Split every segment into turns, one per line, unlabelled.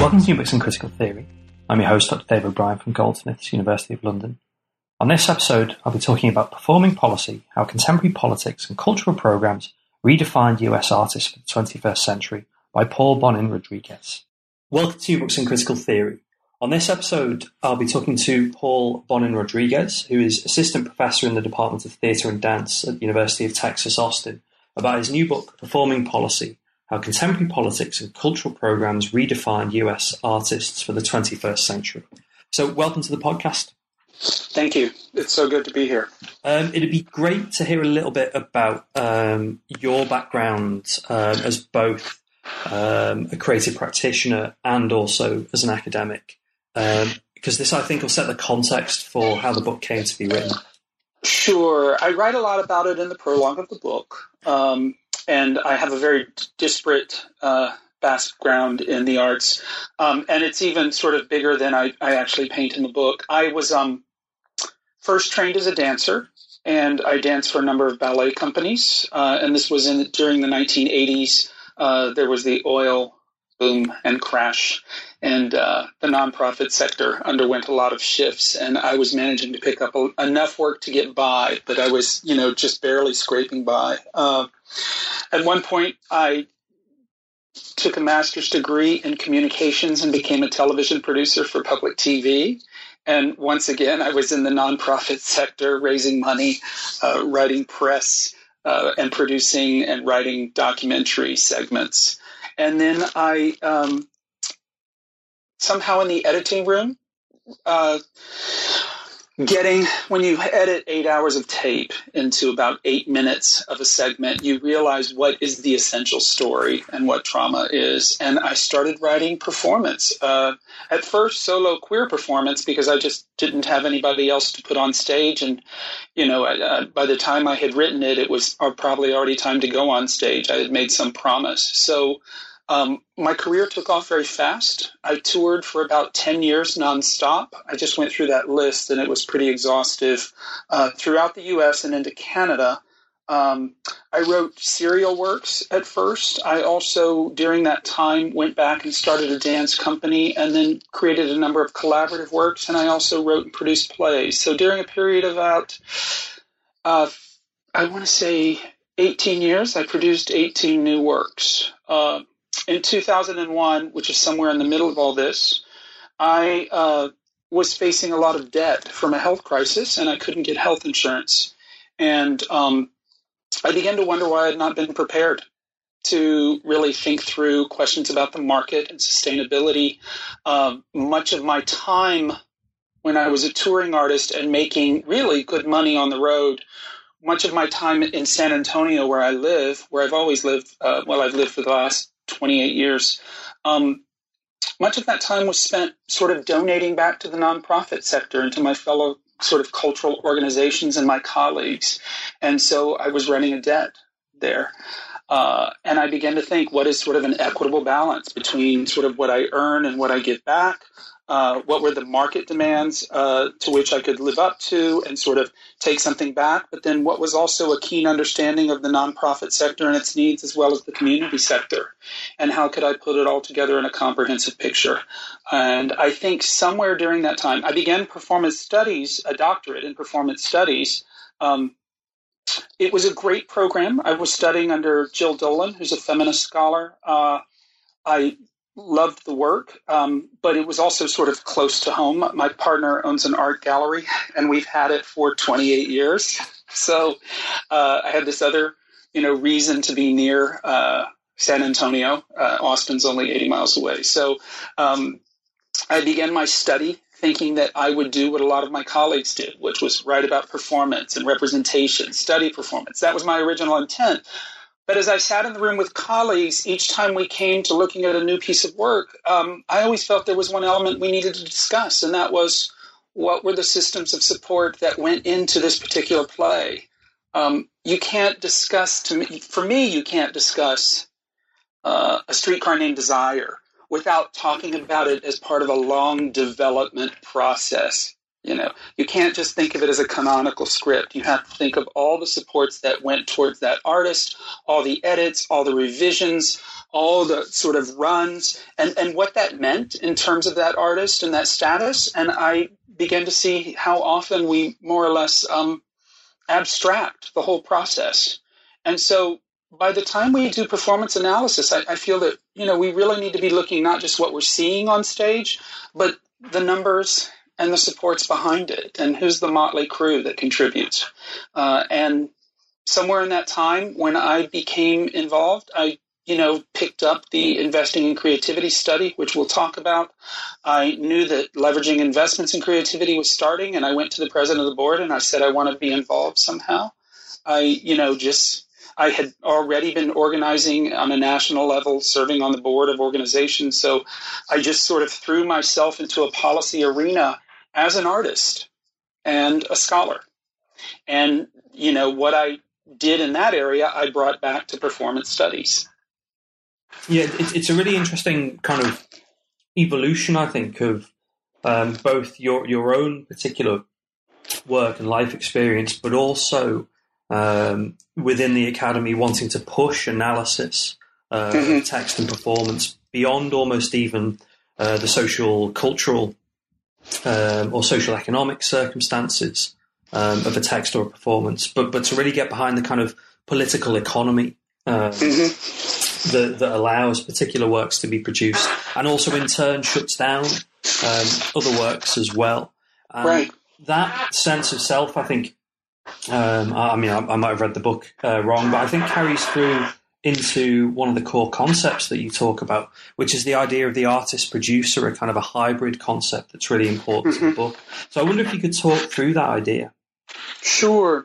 Welcome to Books in Critical Theory. I'm your host, Dr. Dave O'Brien from Goldsmiths, University of London. On this episode, I'll be talking about performing policy, how contemporary politics and cultural programs redefined US artists for the 21st century by Paul Bonin Rodriguez. Welcome to Books in Critical Theory. On this episode, I'll be talking to Paul Bonin Rodriguez, who is assistant professor in the Department of Theatre and Dance at the University of Texas Austin, about his new book, Performing Policy how Contemporary Politics and Cultural Programs Redefine US Artists for the 21st Century. So, welcome to the podcast.
Thank you. It's so good to be here.
Um, it'd be great to hear a little bit about um, your background um, as both um, a creative practitioner and also as an academic, um, because this, I think, will set the context for how the book came to be written.
Sure. I write a lot about it in the prologue of the book. Um, and I have a very disparate uh, background in the arts, um, and it's even sort of bigger than I, I actually paint in the book. I was um, first trained as a dancer, and I danced for a number of ballet companies, uh, and this was in during the 1980s. Uh, there was the oil boom and crash, and uh, the nonprofit sector underwent a lot of shifts. And I was managing to pick up a, enough work to get by, but I was, you know, just barely scraping by. Uh, at one point, I took a master's degree in communications and became a television producer for public TV. And once again, I was in the nonprofit sector, raising money, uh, writing press, uh, and producing and writing documentary segments. And then I um, somehow in the editing room, uh, getting when you edit eight hours of tape into about eight minutes of a segment, you realize what is the essential story and what trauma is. And I started writing performance. Uh, at first, solo queer performance because I just didn't have anybody else to put on stage. And you know, uh, by the time I had written it, it was probably already time to go on stage. I had made some promise. So um, my career took off very fast. I toured for about 10 years nonstop. I just went through that list and it was pretty exhaustive uh, throughout the US and into Canada. Um, I wrote serial works at first. I also, during that time, went back and started a dance company and then created a number of collaborative works. And I also wrote and produced plays. So during a period of about, uh, I want to say, 18 years, I produced 18 new works. Uh, in 2001, which is somewhere in the middle of all this, I uh, was facing a lot of debt from a health crisis and I couldn't get health insurance. And um, I began to wonder why I had not been prepared to really think through questions about the market and sustainability. Uh, much of my time when I was a touring artist and making really good money on the road much of my time in San Antonio, where I live, where I've always lived, uh, well, I've lived for the last 28 years. Um, much of that time was spent sort of donating back to the nonprofit sector and to my fellow sort of cultural organizations and my colleagues. And so I was running a debt there. Uh, and I began to think, what is sort of an equitable balance between sort of what I earn and what I give back? Uh, what were the market demands uh, to which I could live up to and sort of take something back? But then what was also a keen understanding of the nonprofit sector and its needs as well as the community sector? And how could I put it all together in a comprehensive picture? And I think somewhere during that time, I began performance studies, a doctorate in performance studies. Um, it was a great program. I was studying under Jill Dolan, who's a feminist scholar. Uh, I loved the work, um, but it was also sort of close to home. My partner owns an art gallery, and we've had it for 28 years. So uh, I had this other, you know, reason to be near uh, San Antonio. Uh, Austin's only 80 miles away. So um, I began my study thinking that I would do what a lot of my colleagues did, which was write about performance and representation, study performance. That was my original intent. But as I sat in the room with colleagues, each time we came to looking at a new piece of work, um, I always felt there was one element we needed to discuss, and that was what were the systems of support that went into this particular play. Um, you can't discuss to me, for me, you can't discuss uh, a streetcar named Desire without talking about it as part of a long development process. You know, you can't just think of it as a canonical script. You have to think of all the supports that went towards that artist, all the edits, all the revisions, all the sort of runs, and, and what that meant in terms of that artist and that status. And I began to see how often we more or less um, abstract the whole process. And so by the time we do performance analysis, I, I feel that, you know, we really need to be looking not just what we're seeing on stage, but the numbers and the supports behind it, and who's the motley crew that contributes. Uh, and somewhere in that time, when I became involved, I you know picked up the investing in creativity study, which we'll talk about. I knew that leveraging investments in creativity was starting, and I went to the president of the board and I said I want to be involved somehow. I you know just I had already been organizing on a national level, serving on the board of organizations. So I just sort of threw myself into a policy arena as an artist and a scholar. And, you know, what I did in that area, I brought back to performance studies.
Yeah, it's a really interesting kind of evolution, I think, of um, both your your own particular work and life experience, but also um, within the academy wanting to push analysis uh, mm-hmm. text and performance beyond almost even uh, the social cultural um, or social economic circumstances um, of a text or a performance, but but to really get behind the kind of political economy um, mm-hmm. that, that allows particular works to be produced, and also in turn shuts down um, other works as well.
right.
That sense of self, I think. Um, I, I, mean, I, I, might have read the book uh, wrong, but I think carries through into one of the core concepts that you talk about, which is the idea of the artist producer, a kind of a hybrid concept that's really important mm-hmm. to the book. So I wonder if you could talk through that idea.
Sure.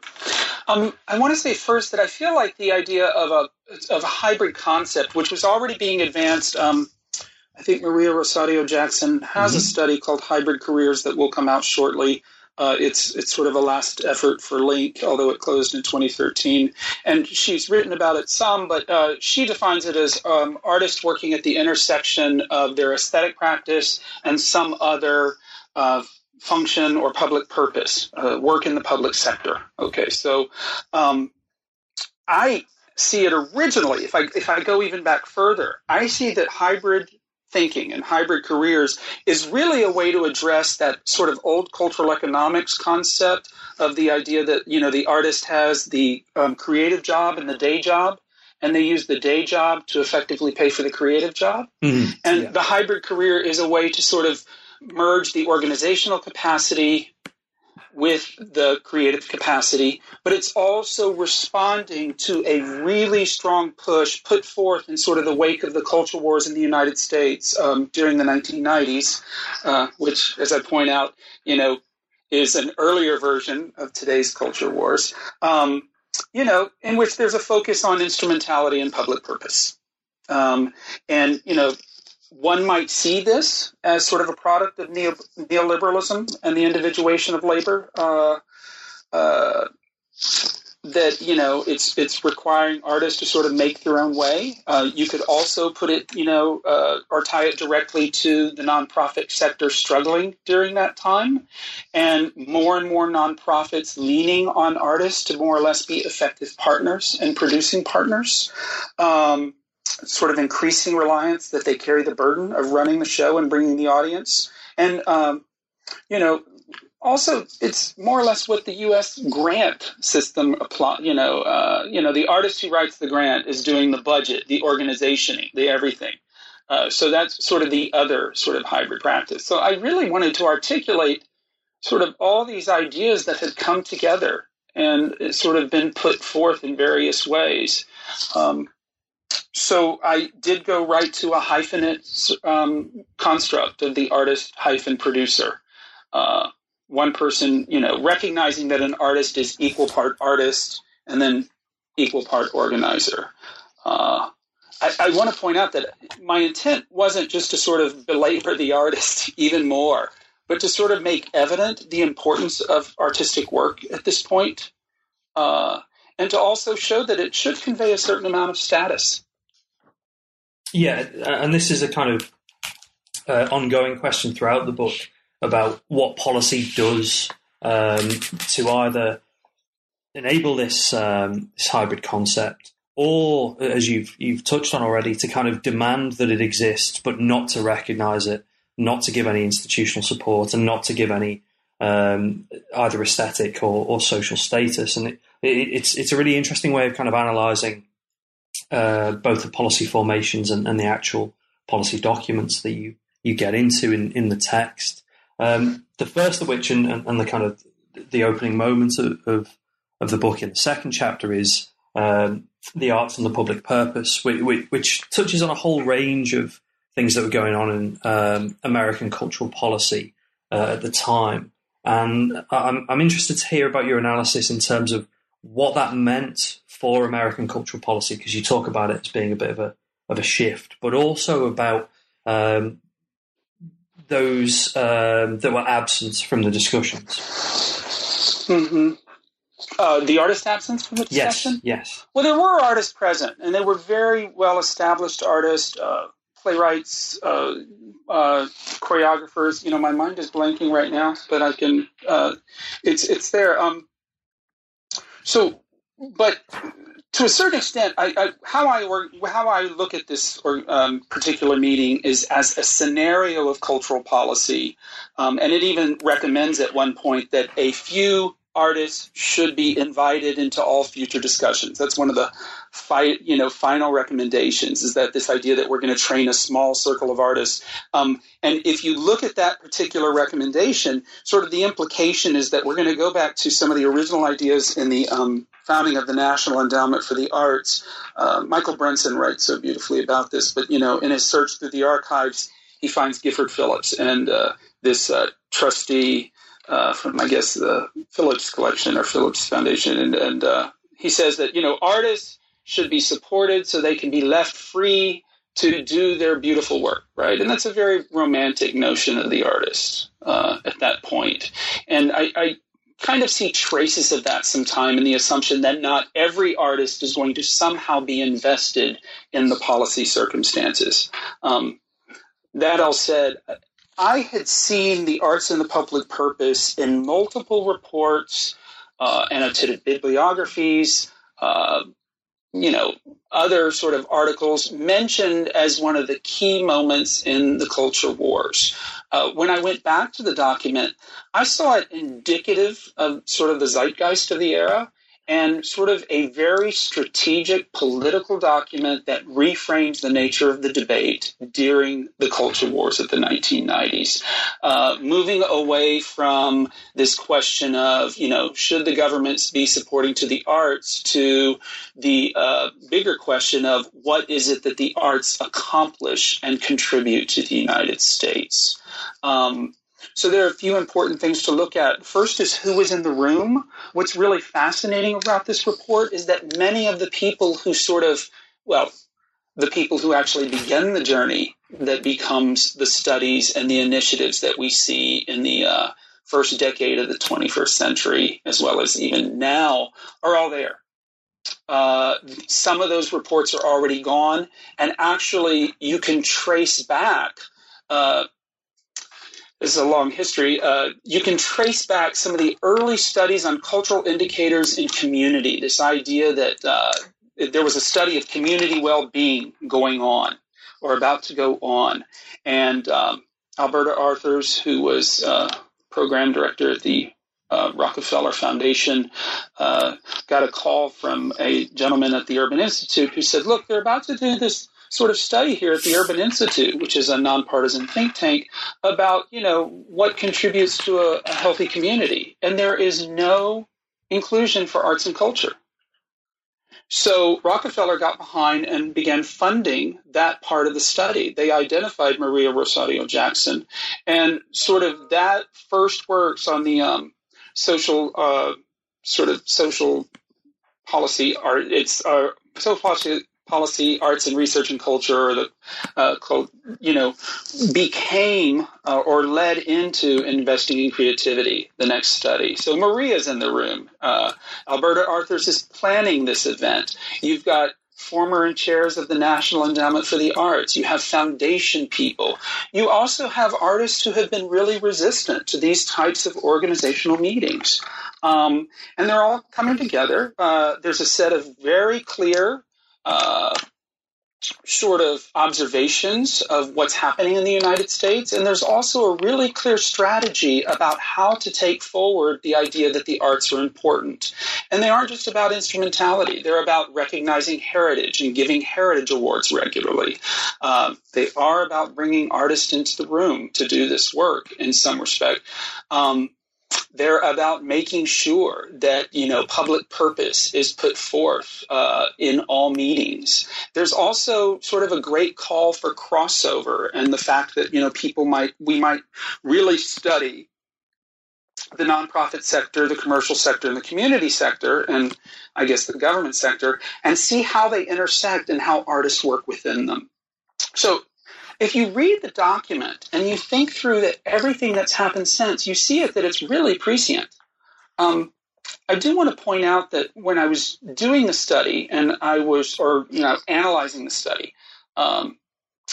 Um, I want to say first that I feel like the idea of a of a hybrid concept, which was already being advanced. Um, I think Maria Rosario Jackson has mm-hmm. a study called Hybrid Careers that will come out shortly. Uh, it's it's sort of a last effort for LINC, although it closed in 2013. And she's written about it some, but uh, she defines it as um, artists working at the intersection of their aesthetic practice and some other uh, function or public purpose, uh, work in the public sector. Okay, so um, I see it originally. If I if I go even back further, I see that hybrid thinking and hybrid careers is really a way to address that sort of old cultural economics concept of the idea that you know the artist has the um, creative job and the day job and they use the day job to effectively pay for the creative job mm-hmm. and yeah. the hybrid career is a way to sort of merge the organizational capacity with the creative capacity, but it's also responding to a really strong push put forth in sort of the wake of the culture wars in the United States um, during the 1990s, uh, which, as I point out, you know, is an earlier version of today's culture wars. Um, you know, in which there's a focus on instrumentality and public purpose. Um, and you know one might see this as sort of a product of neo- neoliberalism and the individuation of labor. Uh, uh, that you know it's it's requiring artists to sort of make their own way. Uh, you could also put it, you know, uh, or tie it directly to the nonprofit sector struggling during that time, and more and more nonprofits leaning on artists to more or less be effective partners and producing partners. Um, sort of increasing reliance that they carry the burden of running the show and bringing the audience. And, um, you know, also it's more or less what the U.S. grant system apply. You know, uh, you know, the artist who writes the grant is doing the budget, the organization, the everything. Uh, so that's sort of the other sort of hybrid practice. So I really wanted to articulate sort of all these ideas that had come together and sort of been put forth in various ways. Um, so I did go right to a hyphenate um, construct of the artist hyphen producer. Uh, one person, you know, recognizing that an artist is equal part artist and then equal part organizer. Uh, I, I want to point out that my intent wasn't just to sort of belabor the artist even more, but to sort of make evident the importance of artistic work at this point, uh, and to also show that it should convey a certain amount of status.
Yeah, and this is a kind of uh, ongoing question throughout the book about what policy does um, to either enable this um, this hybrid concept, or as you've you've touched on already, to kind of demand that it exists, but not to recognise it, not to give any institutional support, and not to give any um, either aesthetic or, or, social status. And it, it, it's it's a really interesting way of kind of analysing uh, both the policy formations and, and, the actual policy documents that you you get into in, in the text. Um, the first of which, and, and, the kind of the opening moments of, of, of the book in the second chapter is um, the arts and the public purpose, which, which, touches on a whole range of things that were going on in um, American cultural policy uh, at the time. And I'm, I'm interested to hear about your analysis in terms of what that meant for American cultural policy, because you talk about it as being a bit of a of a shift, but also about um, those um, that were absent from the discussions.
Mm-hmm. Uh, the artist absence from the discussion?
Yes, yes.
Well, there were artists present, and they were very well established artists, uh, playwrights, uh, uh, choreographers. You know, my mind is blanking right now, but I can. Uh, it's it's there. Um, so, but to a certain extent, I, I, how I work, how I look at this or, um, particular meeting is as a scenario of cultural policy, um, and it even recommends at one point that a few artists should be invited into all future discussions. That's one of the fi- you know final recommendations is that this idea that we're going to train a small circle of artists. Um, and if you look at that particular recommendation, sort of the implication is that we're going to go back to some of the original ideas in the um, founding of the National Endowment for the Arts. Uh, Michael Brenson writes so beautifully about this, but you know, in his search through the archives, he finds Gifford Phillips and uh, this uh, trustee uh, from I guess the Phillips Collection or Phillips Foundation, and, and uh, he says that you know artists should be supported so they can be left free to do their beautiful work, right? And that's a very romantic notion of the artist uh, at that point. And I, I, kind of see traces of that sometime in the assumption that not every artist is going to somehow be invested in the policy circumstances. Um, that all said, I had seen the arts and the public purpose in multiple reports, uh, annotated bibliographies, uh, you know, other sort of articles mentioned as one of the key moments in the culture wars. Uh, when I went back to the document, I saw it indicative of sort of the zeitgeist of the era and sort of a very strategic political document that reframes the nature of the debate during the culture wars of the 1990s, uh, moving away from this question of, you know, should the governments be supporting to the arts to the uh, bigger question of what is it that the arts accomplish and contribute to the United States. Um, so there are a few important things to look at. First is who was in the room. What's really fascinating about this report is that many of the people who sort of, well, the people who actually begin the journey that becomes the studies and the initiatives that we see in the uh, first decade of the 21st century, as well as even now, are all there. Uh, some of those reports are already gone, and actually, you can trace back uh, this is a long history. Uh, you can trace back some of the early studies on cultural indicators in community. This idea that uh, there was a study of community well-being going on or about to go on, and um, Alberta Arthurs, who was uh, program director at the uh, Rockefeller Foundation, uh, got a call from a gentleman at the Urban Institute who said, "Look, they're about to do this." Sort of study here at the Urban Institute, which is a nonpartisan think tank, about you know what contributes to a, a healthy community, and there is no inclusion for arts and culture. So Rockefeller got behind and began funding that part of the study. They identified Maria Rosario Jackson, and sort of that first works on the um, social uh, sort of social policy art. It's uh, social policy policy, arts and research and culture, or the, uh, you know, became uh, or led into investing in creativity. The next study. So Maria's in the room. Uh, Alberta Arthurs is planning this event. You've got former chairs of the National Endowment for the Arts. You have foundation people. You also have artists who have been really resistant to these types of organizational meetings. Um, and they're all coming together. Uh, there's a set of very clear uh, sort of observations of what's happening in the United States. And there's also a really clear strategy about how to take forward the idea that the arts are important. And they aren't just about instrumentality, they're about recognizing heritage and giving heritage awards regularly. Um, they are about bringing artists into the room to do this work in some respect. Um, they're about making sure that you know public purpose is put forth uh, in all meetings. There's also sort of a great call for crossover and the fact that you know people might we might really study the nonprofit sector, the commercial sector, and the community sector, and I guess the government sector, and see how they intersect and how artists work within them. So if you read the document and you think through that everything that's happened since, you see it that it's really prescient. Um, I do want to point out that when I was doing the study and I was, or you know, analyzing the study, um,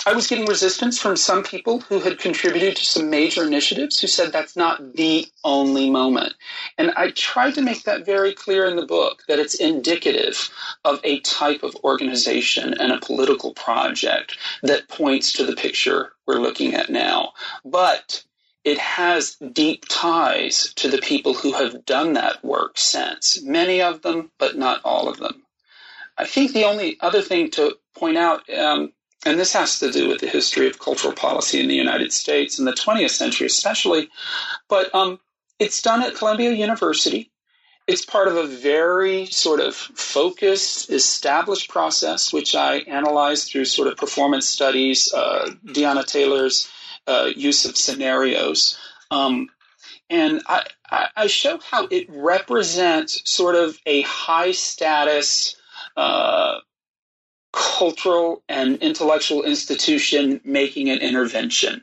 I was getting resistance from some people who had contributed to some major initiatives who said that's not the only moment. And I tried to make that very clear in the book that it's indicative of a type of organization and a political project that points to the picture we're looking at now. But it has deep ties to the people who have done that work since, many of them, but not all of them. I think the only other thing to point out um, and this has to do with the history of cultural policy in the United States in the 20th century, especially. But um, it's done at Columbia University. It's part of a very sort of focused, established process, which I analyzed through sort of performance studies, uh, Diana Taylor's uh, use of scenarios. Um, and I, I, show how it represents sort of a high status uh, cultural and intellectual institution making an intervention,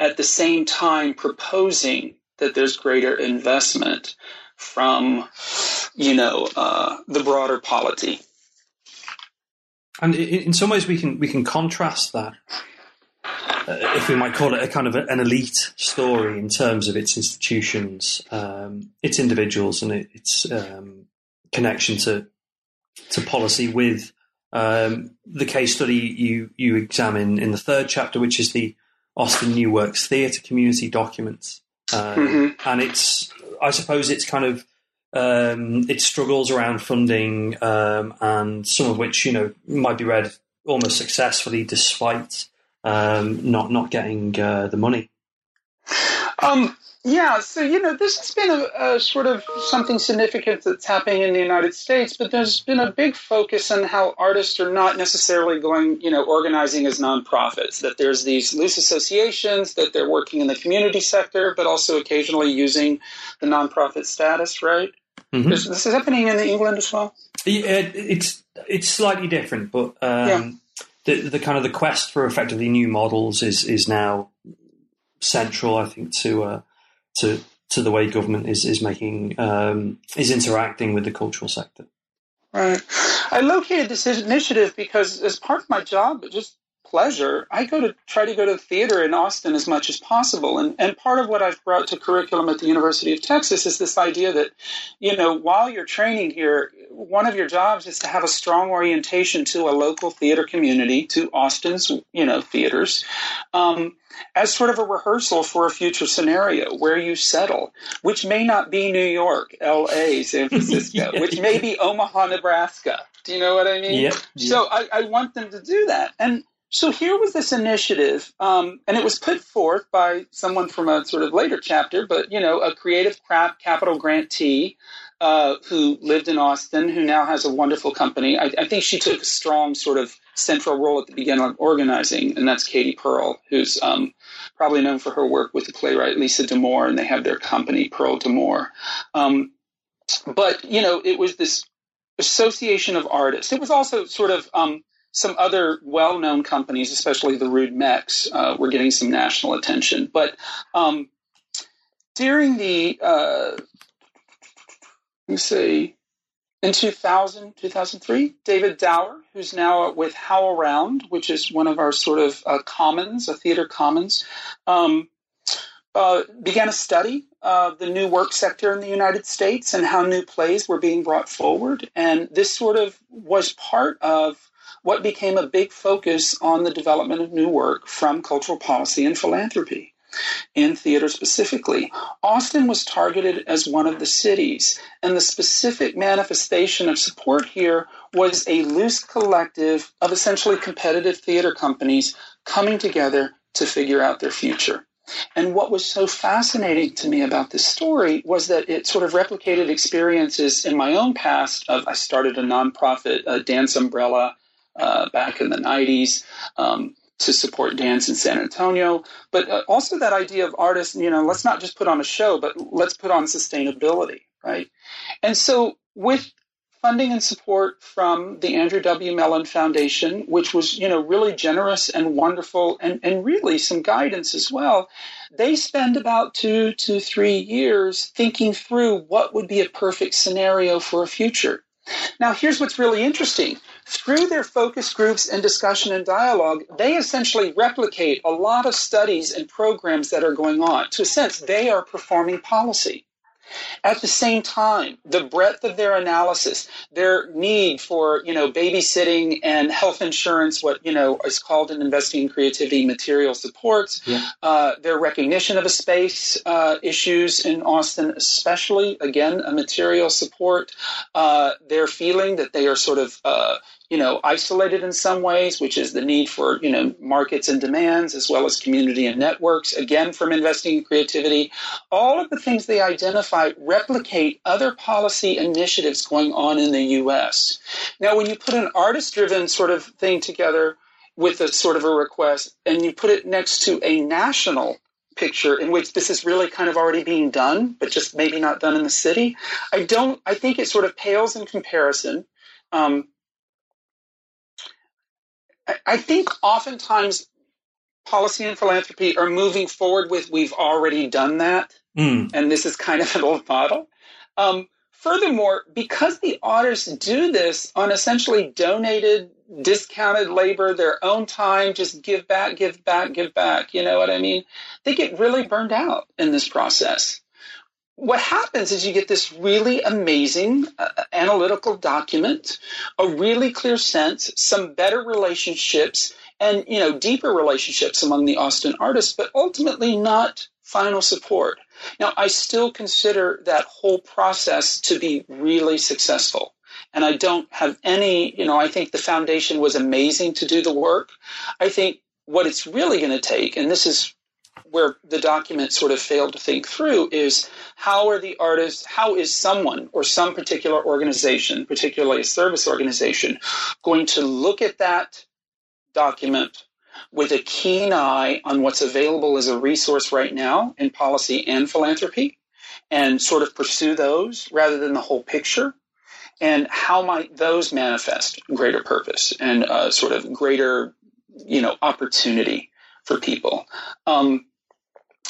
at the same time proposing that there's greater investment from, you know, uh, the broader polity.
And in some ways, we can we can contrast that, uh, if we might call it a kind of an elite story in terms of its institutions, um, its individuals, and its um, connection to to policy with um, the case study you you examine in the third chapter, which is the Austin New Works Theatre Community Documents, um, mm-hmm. and it's I suppose it's kind of um, it struggles around funding, um, and some of which you know might be read almost successfully despite um, not not getting uh, the money.
Um, yeah, so you know, this has been a, a, sort of something significant that's happening in the United States, but there's been a big focus on how artists are not necessarily going, you know, organizing as nonprofits. That there's these loose associations, that they're working in the community sector, but also occasionally using the nonprofit status. Right? Mm-hmm. This, this is happening in England as well.
Yeah, it's it's slightly different, but um, yeah. the the kind of the quest for effectively new models is is now central, I think, to. Uh, to to the way government is is making um, is interacting with the cultural sector.
Right. I located this initiative because, as part of my job, just pleasure, I go to try to go to the theater in Austin as much as possible. And, and part of what I've brought to curriculum at the University of Texas is this idea that, you know, while you're training here, one of your jobs is to have a strong orientation to a local theater community, to Austin's, you know, theaters, um, as sort of a rehearsal for a future scenario where you settle, which may not be New York, L.A., San Francisco, which may be Omaha, Nebraska Do you know what I mean?
Yeah.
So I, I want them to do that. And so here was this initiative, um, and it was put forth by someone from a sort of later chapter, but you know, a creative craft capital grantee uh, who lived in Austin, who now has a wonderful company. I, I, think she took a strong sort of central role at the beginning of organizing, and that's Katie Pearl, who's um, probably known for her work with the playwright Lisa D'Amour, and they have their company Pearl Damour. Um, but you know, it was this association of artists. It was also sort of um, some other well-known companies, especially the Rude Mechs, uh, were getting some national attention. But um, during the, uh, let me see, in 2000, 2003, David Dower, who's now with HowlRound, which is one of our sort of uh, commons, a theater commons, um, uh, began a study of the new work sector in the United States and how new plays were being brought forward. And this sort of was part of what became a big focus on the development of new work from cultural policy and philanthropy in theater specifically. Austin was targeted as one of the cities, and the specific manifestation of support here was a loose collective of essentially competitive theater companies coming together to figure out their future. And what was so fascinating to me about this story was that it sort of replicated experiences in my own past of I started a nonprofit, uh, Dance Umbrella, uh, back in the 90s um, to support dance in San Antonio. But uh, also that idea of artists, you know, let's not just put on a show, but let's put on sustainability, right? And so with funding and support from the Andrew W. Mellon Foundation, which was, you know, really generous and wonderful and, and really some guidance as well. They spend about two to three years thinking through what would be a perfect scenario for a future. Now, here's what's really interesting. Through their focus groups and discussion and dialogue, they essentially replicate a lot of studies and programs that are going on. To a sense, they are performing policy. At the same time, the breadth of their analysis, their need for, you know, babysitting and health insurance, what, you know, is called in investing in creativity material supports, yeah. uh, their recognition of a space uh, issues in Austin, especially, again, a material support, uh, their feeling that they are sort of uh, you know, isolated in some ways, which is the need for, you know, markets and demands as well as community and networks, again, from investing in creativity. All of the things they identify replicate other policy initiatives going on in the US. Now, when you put an artist driven sort of thing together with a sort of a request and you put it next to a national picture in which this is really kind of already being done, but just maybe not done in the city. I don't, I think it sort of pales in comparison. Um, I think oftentimes policy and philanthropy are moving forward with we've already done that, mm. and this is kind of an old model. Um, furthermore, because the artists do this on essentially donated, discounted labor, their own time, just give back, give back, give back, you know what I mean? They get really burned out in this process what happens is you get this really amazing uh, analytical document, a really clear sense, some better relationships, and you know deeper relationships among the Austin artists, but ultimately not final support. Now, I still consider that whole process to be really successful. And I don't have any, you know, I think the foundation was amazing to do the work. I think what it's really going to take, and this is where the document sort of failed to think through is how are the artists, how is someone or some particular organization, particularly a service organization, going to look at that document with a keen eye on what's available as a resource right now in policy and philanthropy and sort of pursue those rather than the whole picture? And how might those manifest greater purpose and uh, sort of greater, you know, opportunity for people? Um,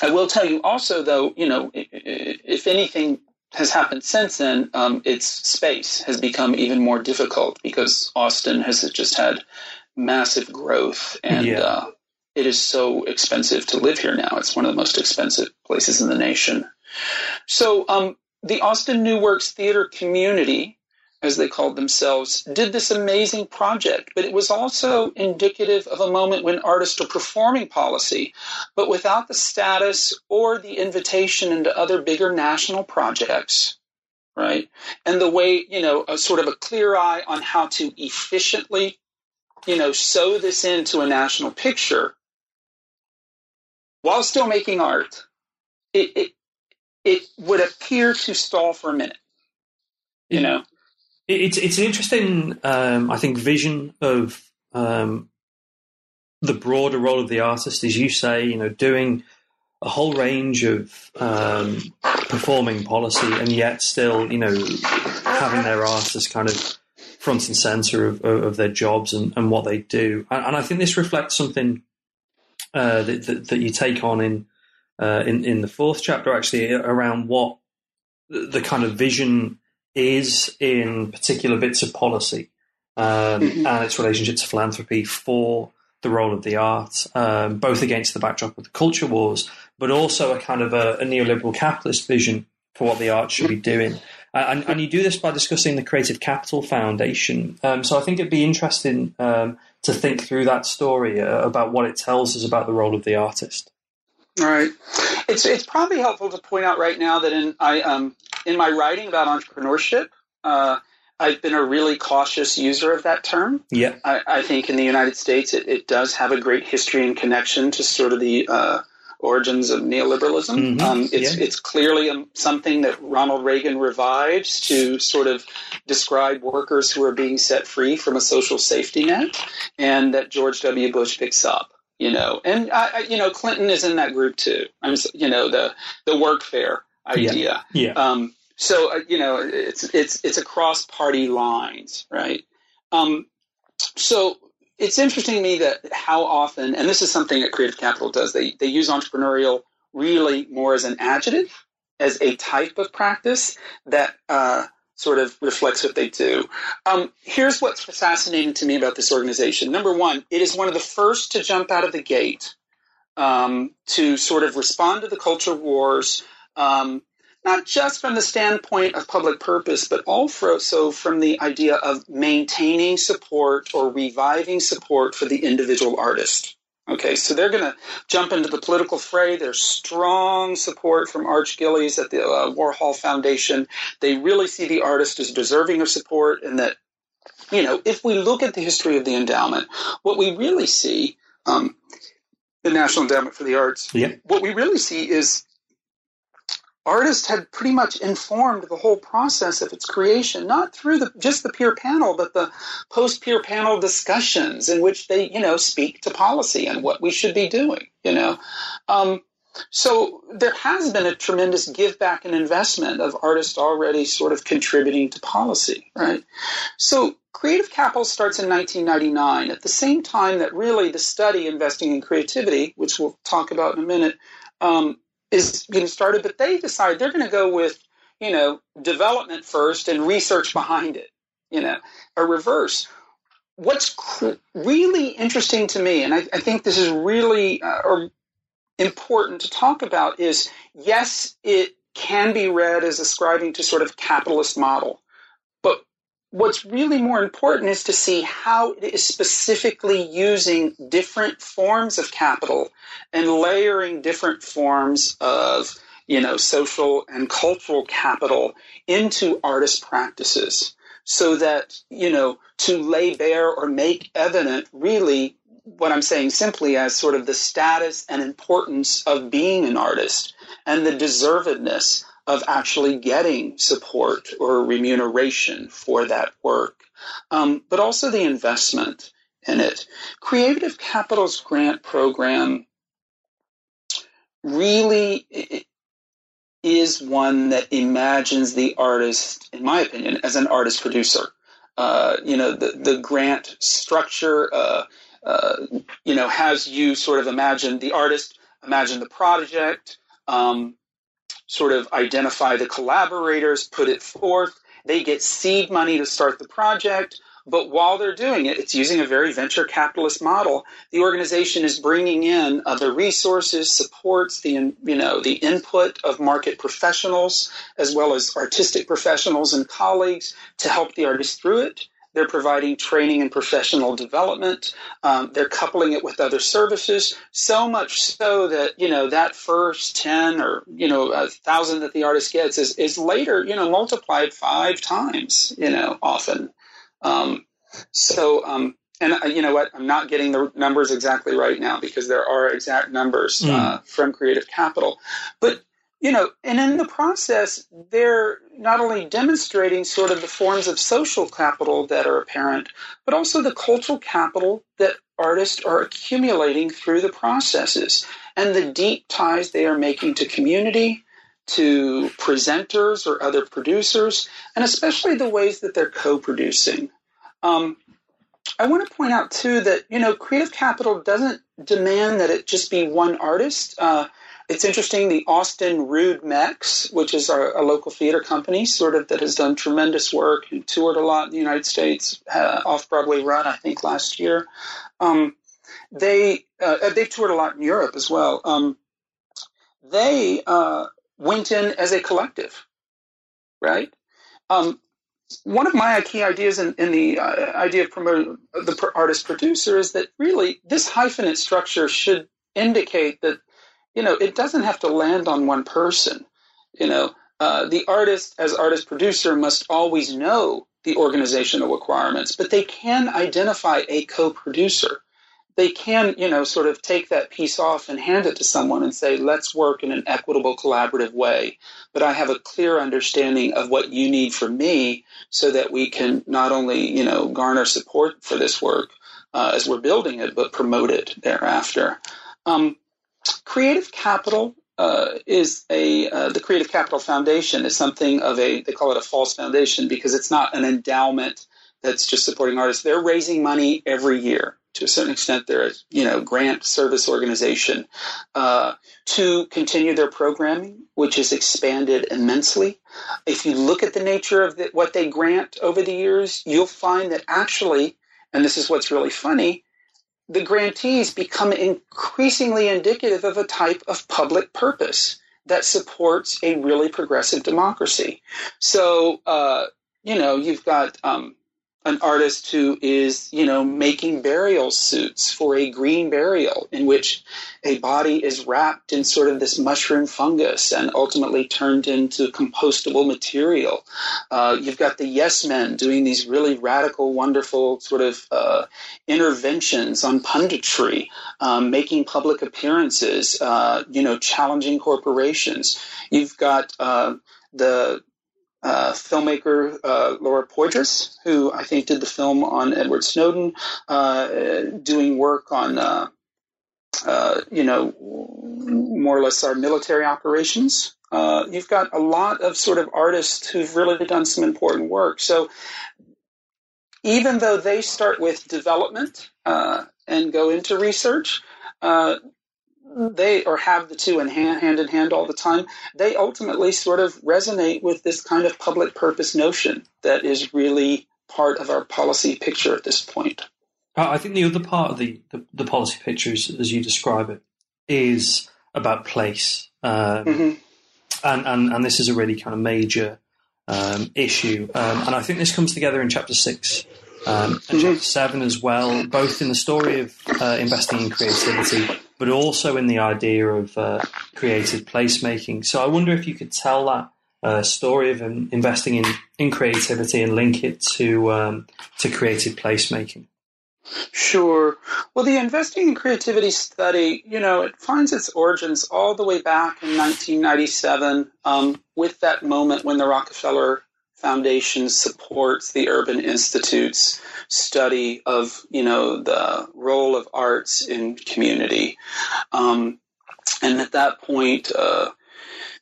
I will tell you also, though, you know, if anything has happened since then, um, its space has become even more difficult because Austin has just had massive growth and yeah. uh, it is so expensive to live here now. It's one of the most expensive places in the nation. So, um, the Austin New Works Theater community as they called themselves, did this amazing project. But it was also indicative of a moment when artists are performing policy, but without the status or the invitation into other bigger national projects, right? And the way, you know, a sort of a clear eye on how to efficiently, you know, sew this into a national picture while still making art, it, it, it would appear to stall for a minute, you know?
It's, it's an interesting, um, I think, vision of um, the broader role of the artist, as you say, you know, doing a whole range of um, performing policy, and yet still, you know, having their art as kind of front and center of, of their jobs and, and what they do. And, and, I think this reflects something uh, that, that, that, you take on in, uh, in in the fourth chapter, actually, around what the kind of vision is in particular bits of policy um, mm-hmm. and its relationship to philanthropy for the role of the art, um, both against the backdrop of the culture wars, but also a kind of a, a neoliberal capitalist vision for what the art should be doing. And, and, you do this by discussing the Creative Capital Foundation. Um, so I think it'd be interesting um, to think through that story uh, about what it tells us about the role of the artist.
All right. It's it's probably helpful to point out right now that in I um in my writing about entrepreneurship, uh, I've been a really cautious user of that term.
Yeah.
I, I think in the United States, it, it, does have a great history and connection to sort of the uh, origins of neoliberalism. Mm-hmm. Um, it's, yeah. it's clearly um, something that Ronald Reagan revives to sort of describe workers who are being set free from a social safety net, and that George W. Bush picks up you know, and I, you know, Clinton is in that group too. I'm, you know, the the workfare idea.
Yeah. yeah. Um,
so uh, you know, it's it's it's across party lines, right? Um, so it's interesting to me that how often, and this is something that Creative Capital does, they they use entrepreneurial really more as an adjective, as a type of practice that uh, sort of reflects what they do. Um, here's what's fascinating to me about this organization. Number one, it is one of the first to jump out of the gate um, to sort of respond to the culture wars. Um, not just from the standpoint of public purpose, but also from the idea of maintaining support or reviving support for the individual artist. Okay, so they're going to jump into the political fray. There's strong support from Arch Gillies at the uh, Warhol Foundation. They really see the artist as deserving of support, and that, you know, if we look at the history of the endowment, what we really see, um, the National Endowment for the Arts,
yeah.
what we really see is artists had pretty much informed the whole process of its creation, not through the, just the peer panel, but the post peer panel discussions in which they, you know, speak to policy and what we should be doing, you know. Um, so there has been a tremendous give back and investment of artists already sort of contributing to policy, right? So Creative Capital starts in 1999 at the same time that really the study investing in creativity, which we'll talk about in a minute, um, is getting started, but they decide they're going to go with, you know, development first and research behind it, you know, a reverse. What's cr- really interesting to me, and I, I think this is really uh, or important to talk about, is yes, it can be read as ascribing to sort of capitalist model, what's really more important is to see how it is specifically using different forms of capital and layering different forms of you know social and cultural capital into artist practices so that you know to lay bare or make evident really what i'm saying simply as sort of the status and importance of being an artist and the deservedness of actually getting support or remuneration for that work, um, but also the investment in it. Creative Capital's grant program really is one that imagines the artist, in my opinion, as an artist producer. Uh, you know, the, the grant structure, uh, uh, you know, has you sort of imagine the artist, imagine the project, um, sort of identify the collaborators, put it forth. They get seed money to start the project. But while they're doing it, it's using a very venture capitalist model. The organization is bringing in other resources, supports the you know the input of market professionals as well as artistic professionals and colleagues to help the artist through it. They're providing training and professional development. Um, they're coupling it with other services. So much so that you know that first ten or you know a thousand that the artist gets is is later you know multiplied five times. You know often. Um, so um, and uh, you know what? I'm not getting the numbers exactly right now because there are exact numbers mm. uh, from Creative Capital, but you know, and in the process, they're not only demonstrating sort of the forms of social capital that are apparent, but also the cultural capital that artists are accumulating through the processes and the deep ties they are making to community, to presenters or other producers, and especially the ways that they're co producing. Um, I want to point out too that you know creative capital doesn't demand that it just be one artist. Uh, it's interesting. The Austin Rude Mechs, which is our, a local theater company, sort of that has done tremendous work and toured a lot in the United States, uh, off Broadway run I think last year. Um, they uh, they toured a lot in Europe as well. Um, they uh, went in as a collective, right? Um, one of my key ideas in, in the uh, idea of promoting the artist producer is that really this hyphenate structure should indicate that you know, it doesn't have to land on one person. You know, uh, the artist as artist producer must always know the organizational requirements, but they can identify a co-producer. They can, you know, sort of take that piece off and hand it to someone and say, let's work in an equitable, collaborative way. But I have a clear understanding of what you need from me so that we can not only, you know, garner support for this work uh, as we're building it, but promote it thereafter. Um, Creative Capital uh, is a uh, the Creative Capital Foundation is something of a they call it a false foundation because it's not an endowment that's just supporting artists. They're raising money every year to a certain extent. They're a you know grant service organization uh, to continue their programming, which has expanded immensely. If you look at the nature of the, what they grant over the years, you'll find that actually, and this is what's really funny, the grantees become increasingly indicative of a type of public purpose that supports a really progressive democracy. So, uh, you know, you've got um, an artist who is, you know, making burial suits for a green burial in which a body is wrapped in sort of this mushroom fungus and ultimately turned into compostable material. Uh, you've got the yes men doing these really radical, wonderful sort of uh, interventions on punditry, um, making public appearances, uh, you know, challenging corporations. You've got uh, the uh, filmmaker uh, Laura Poitras, who I think did the film on Edward Snowden, uh, doing work on, uh, uh, you know, more or less our military operations. Uh, you've got a lot of sort of artists who've really done some important work. So even though they start with development and go into research, they or have the two in hand, hand in hand all the time, they ultimately sort of resonate with this kind of public purpose notion that is really part of our policy picture at this point.
I think the other part of the, the, the policy picture, is, as you describe it, is about place. Um, mm-hmm. and, and, and this is a really kind of major um, issue. Um, and I think this comes together in chapter six um, and mm-hmm. chapter seven as well, both in the story of uh, investing in creativity but also in the idea of uh, creative placemaking. So I wonder if you could tell that uh, story of investing in, in creativity and link it to um, to creative placemaking.
Sure. Well, the investing in creativity study, you know, it finds its origins all the way back in 1997 um, with that moment when the Rockefeller Foundation supports the Urban Institute's study of, you know, the role of arts in community. Um, and at that point, uh,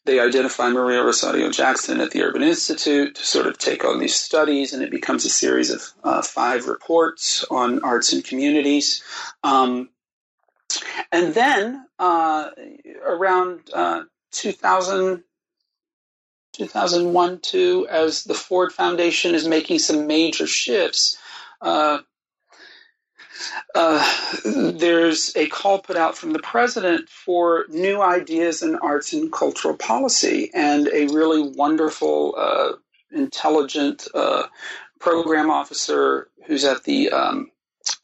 they identify Maria Rosario Jackson at the Urban Institute to sort of take on these studies, and it becomes a series of uh, five reports on arts and communities. Um, and then uh, around uh, 2000, 2001 2, as the Ford Foundation is making some major shifts, uh, uh, there's a call put out from the president for new ideas in arts and cultural policy, and a really wonderful, uh, intelligent uh, program officer who's at the um,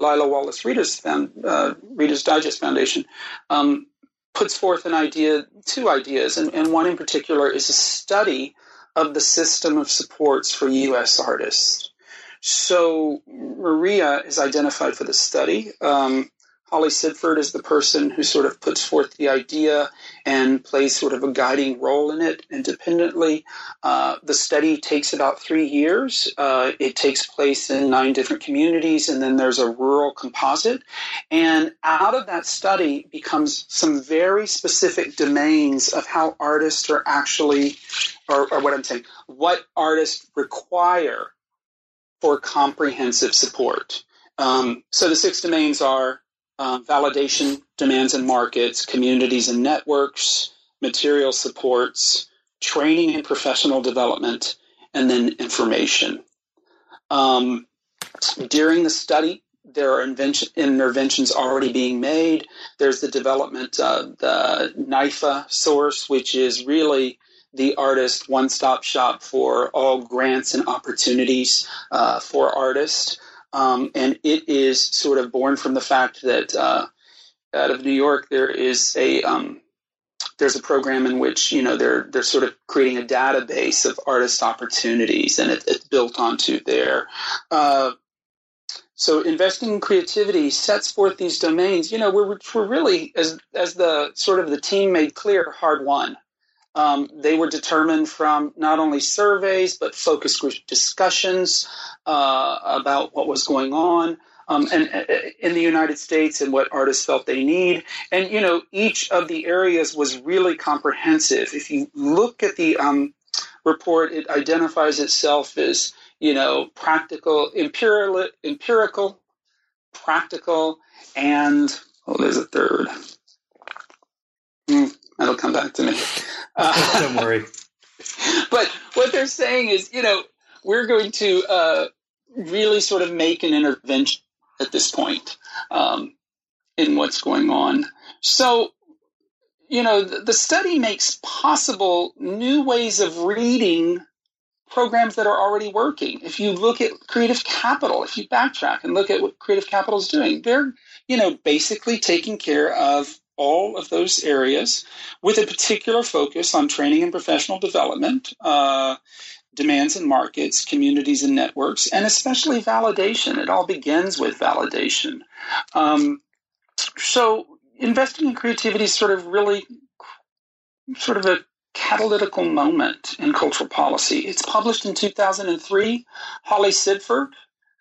Lila Wallace Readers, uh, Readers Digest Foundation, um, puts forth an idea, two ideas, and, and, one in particular is a study of the system of supports for U.S. artists. So Maria is identified for the study. Um, Holly Sidford is the person who sort of puts forth the idea and plays sort of a guiding role in it independently. Uh, the study takes about three years. Uh, it takes place in nine different communities, and then there's a rural composite. And out of that study becomes some very specific domains of how artists are actually, or, or what I'm saying, what artists require for comprehensive support. Um, so the six domains are uh, validation, demands and markets, communities and networks, material supports, training and professional development, and then information. Um, during the study, there are interventions already being made. There's the development of the NYFA source, which is really the artist one stop shop for all grants and opportunities uh, for artists. Um, and it is sort of born from the fact that uh, out of New York there is a um, there's a program in which you know they're they're sort of creating a database of artist opportunities, and it, it's built onto there. Uh, so investing in creativity sets forth these domains. You know, we're we're really as as the sort of the team made clear, hard won. Um, they were determined from not only surveys but focus group discussions uh, about what was going on. Um, and uh, in the United States and what artists felt they need. And, you know, each of the areas was really comprehensive. If you look at the um, report, it identifies itself as, you know, practical, empirical, empirical practical, and, oh, there's a third. Mm, that'll come back to me.
Uh, Don't worry.
But what they're saying is, you know, we're going to uh, really sort of make an intervention at this point um, in what's going on. So, you know, the, the study makes possible new ways of reading programs that are already working. If you look at Creative Capital, if you backtrack and look at what Creative Capital is doing, they're, you know, basically taking care of all of those areas with a particular focus on training and professional development, uh, demands and markets, communities and networks, and especially validation. It all begins with validation. Um, so investing in creativity is sort of really sort of a catalytical moment in cultural policy. It's published in 2003. Holly Sidford,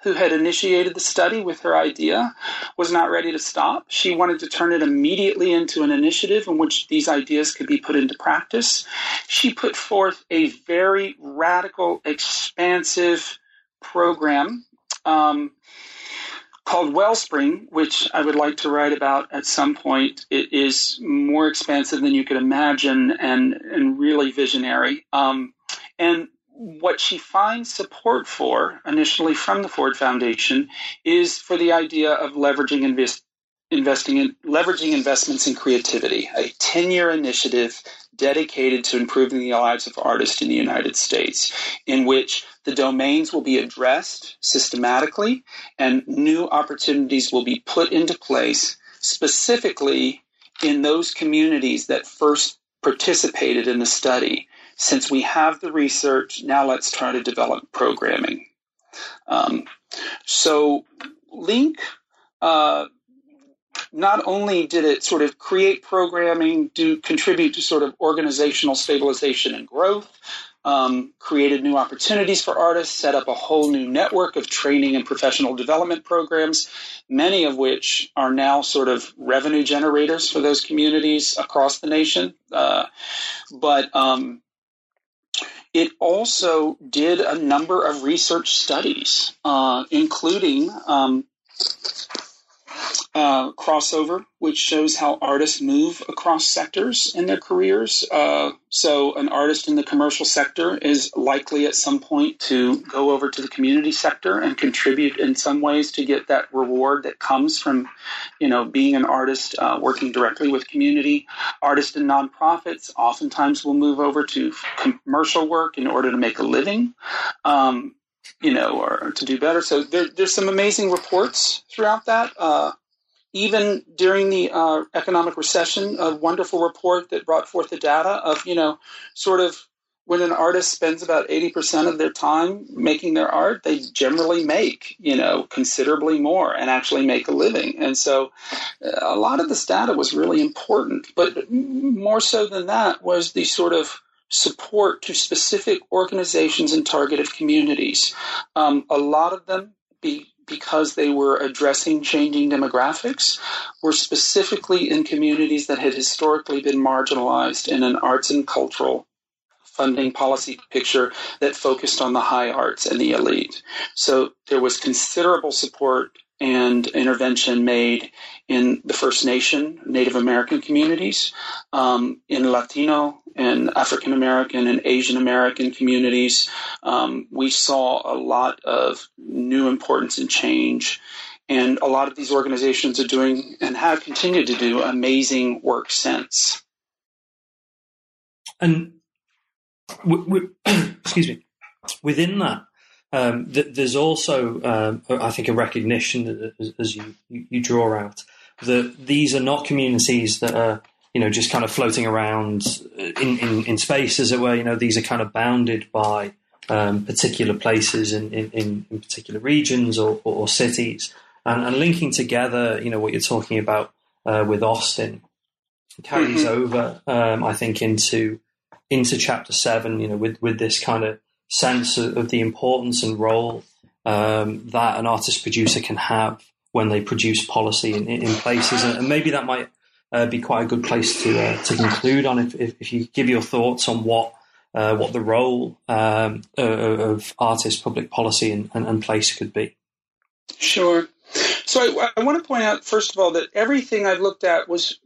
who had initiated the study with her idea, was not ready to stop. She wanted to turn it immediately into an initiative in which these ideas could be put into practice. She put forth a very radical, expansive program um, called Wellspring, which I would like to write about at some point. It is more expansive than you could imagine and, and really visionary. Um, and what she finds support for initially from the Ford Foundation is for the idea of leveraging invest, investing in leveraging investments in creativity, a 10-year initiative dedicated to improving the lives of artists in the United States, in which the domains will be addressed systematically and new opportunities will be put into place specifically in those communities that first participated in the study since we have the research, now let's try to develop programming. Um, so LINC uh, not only did it sort of create programming, do contribute to sort of organizational stabilization and growth, um, created new opportunities for artists, set up a whole new network of training and professional development programs, many of which are now sort of revenue generators for those communities across the nation. Uh, but um, it also did a number of research studies, uh, including um, uh, crossover, which shows how artists move across sectors in their careers. Uh, so, an artist in the commercial sector is likely at some point to go over to the community sector and contribute in some ways to get that reward that comes from, you know, being an artist uh, working directly with community. Artists in nonprofits oftentimes will move over to commercial work in order to make a living. Um, you know, or to do better. So there, there's some amazing reports throughout that. Uh, even during the uh, economic recession, a wonderful report that brought forth the data of, you know, sort of when an artist spends about 80% of their time making their art, they generally make, you know, considerably more and actually make a living. And so uh, a lot of this data was really important. But more so than that was the sort of support to specific organizations and targeted communities. Um, a lot of them be, because they were addressing changing demographics, were specifically in communities that had historically been marginalized in an arts and cultural funding policy picture that focused on the high arts and the elite. So there was considerable support and intervention made in the First Nation, Native American communities, um, in Latino and African American and Asian American communities. Um, we saw a lot of new importance and change. And a lot of these organizations are doing and have continued to do amazing work since.
And w- w- excuse me, within that, um, th- there's also, um, I think, a recognition that, as, as you, you draw out that these are not communities that are, you know, just kind of floating around in, in, in space, as it were. You know, these are kind of bounded by um, particular places in, in, in, particular regions or, or, or cities, and, and, linking together, you know, what you're talking about uh, with Austin carries mm-hmm. over, um, I think, into into chapter seven. You know, with with this kind of sense of, of the importance and role um, that an artist producer can have when they produce policy in, in places, and, maybe that might uh, be quite a good place to uh, to conclude on. If, if, if, you give your thoughts on what uh, what the role um, of artist public policy and, and, and, place could be.
Sure. So I, I want to point out first of all that everything I've looked at was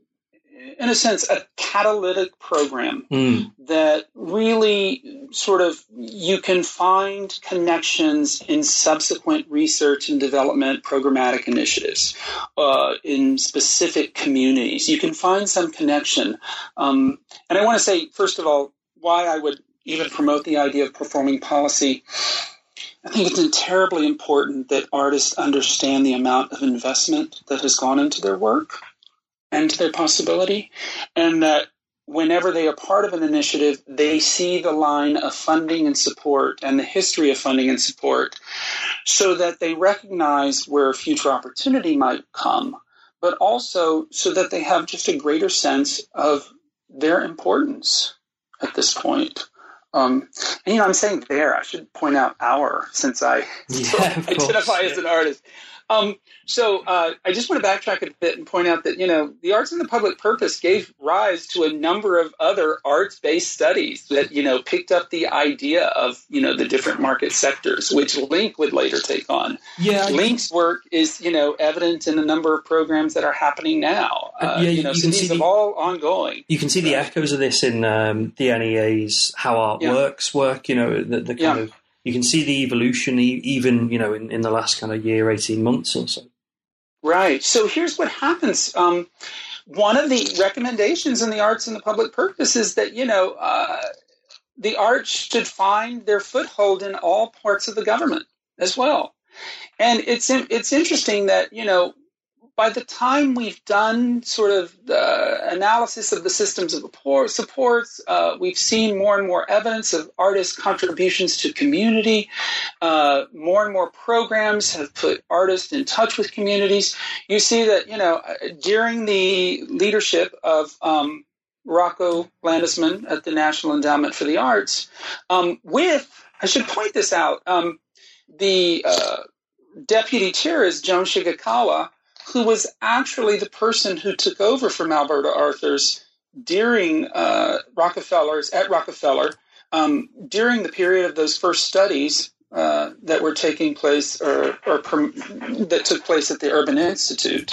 in a sense, a catalytic program mm. that really sort of you can find connections in subsequent research and development programmatic initiatives uh, in specific communities. You can find some connection. Um, and I want to say, first of all, why I would even promote the idea of performing policy. I think it's terribly important that artists understand the amount of investment that has gone into their work and to their possibility, and that whenever they are part of an initiative, they see the line of funding and support and the history of funding and support so that they recognize where future opportunity might come, but also so that they have just a greater sense of their importance at this point. Um, and, you know, I'm saying there, I should point out our, since I yeah, identify as an artist. Um, so uh, I just want to backtrack a bit and point out that you know the arts and the public purpose gave rise to a number of other arts-based studies that you know picked up the idea of you know the different market sectors, which LINC would later take on. Yeah, LINC's work is you know evident in a number of programs that are happening now. Uh, uh, yeah, you, know, you so can these see the, all ongoing.
You can see the echoes of this in um, the NEA's How Art yeah. Works work. You know the, the kind yeah. of you can see the evolution even you know in, in the last kind of year 18 months or so.
Right. So here's what happens. Um, one of the recommendations in the arts and the public purpose is that you know uh, the arts should find their foothold in all parts of the government as well. And it's it's interesting that you know by the time we've done sort of the analysis of the systems of supports, uh, we've seen more and more evidence of artists' contributions to community. Uh, more and more programs have put artists in touch with communities. You see that, you know, during the leadership of um, Rocco Landesman at the National Endowment for the Arts, um, with, I should point this out, um, the uh, deputy chair is Joan Shigekawa, who was actually the person who took over from Alberta Arthurs during uh, Rockefeller's at Rockefeller um, during the period of those first studies uh, that were taking place or, or that took place at the Urban Institute.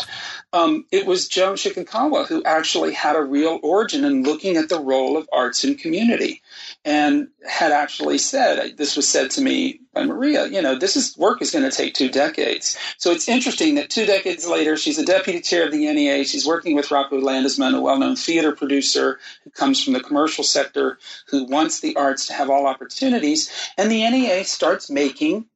Um, it was Joan Shigekawa who actually had a real origin in looking at the role of arts in community and had actually said, this was said to me by Maria, you know, this is work is going to take two decades. So it's interesting that two decades later, she's a deputy chair of the NEA. She's working with Rocco Landesman, a well-known theater producer who comes from the commercial sector, who wants the arts to have all opportunities. And the NEA starts making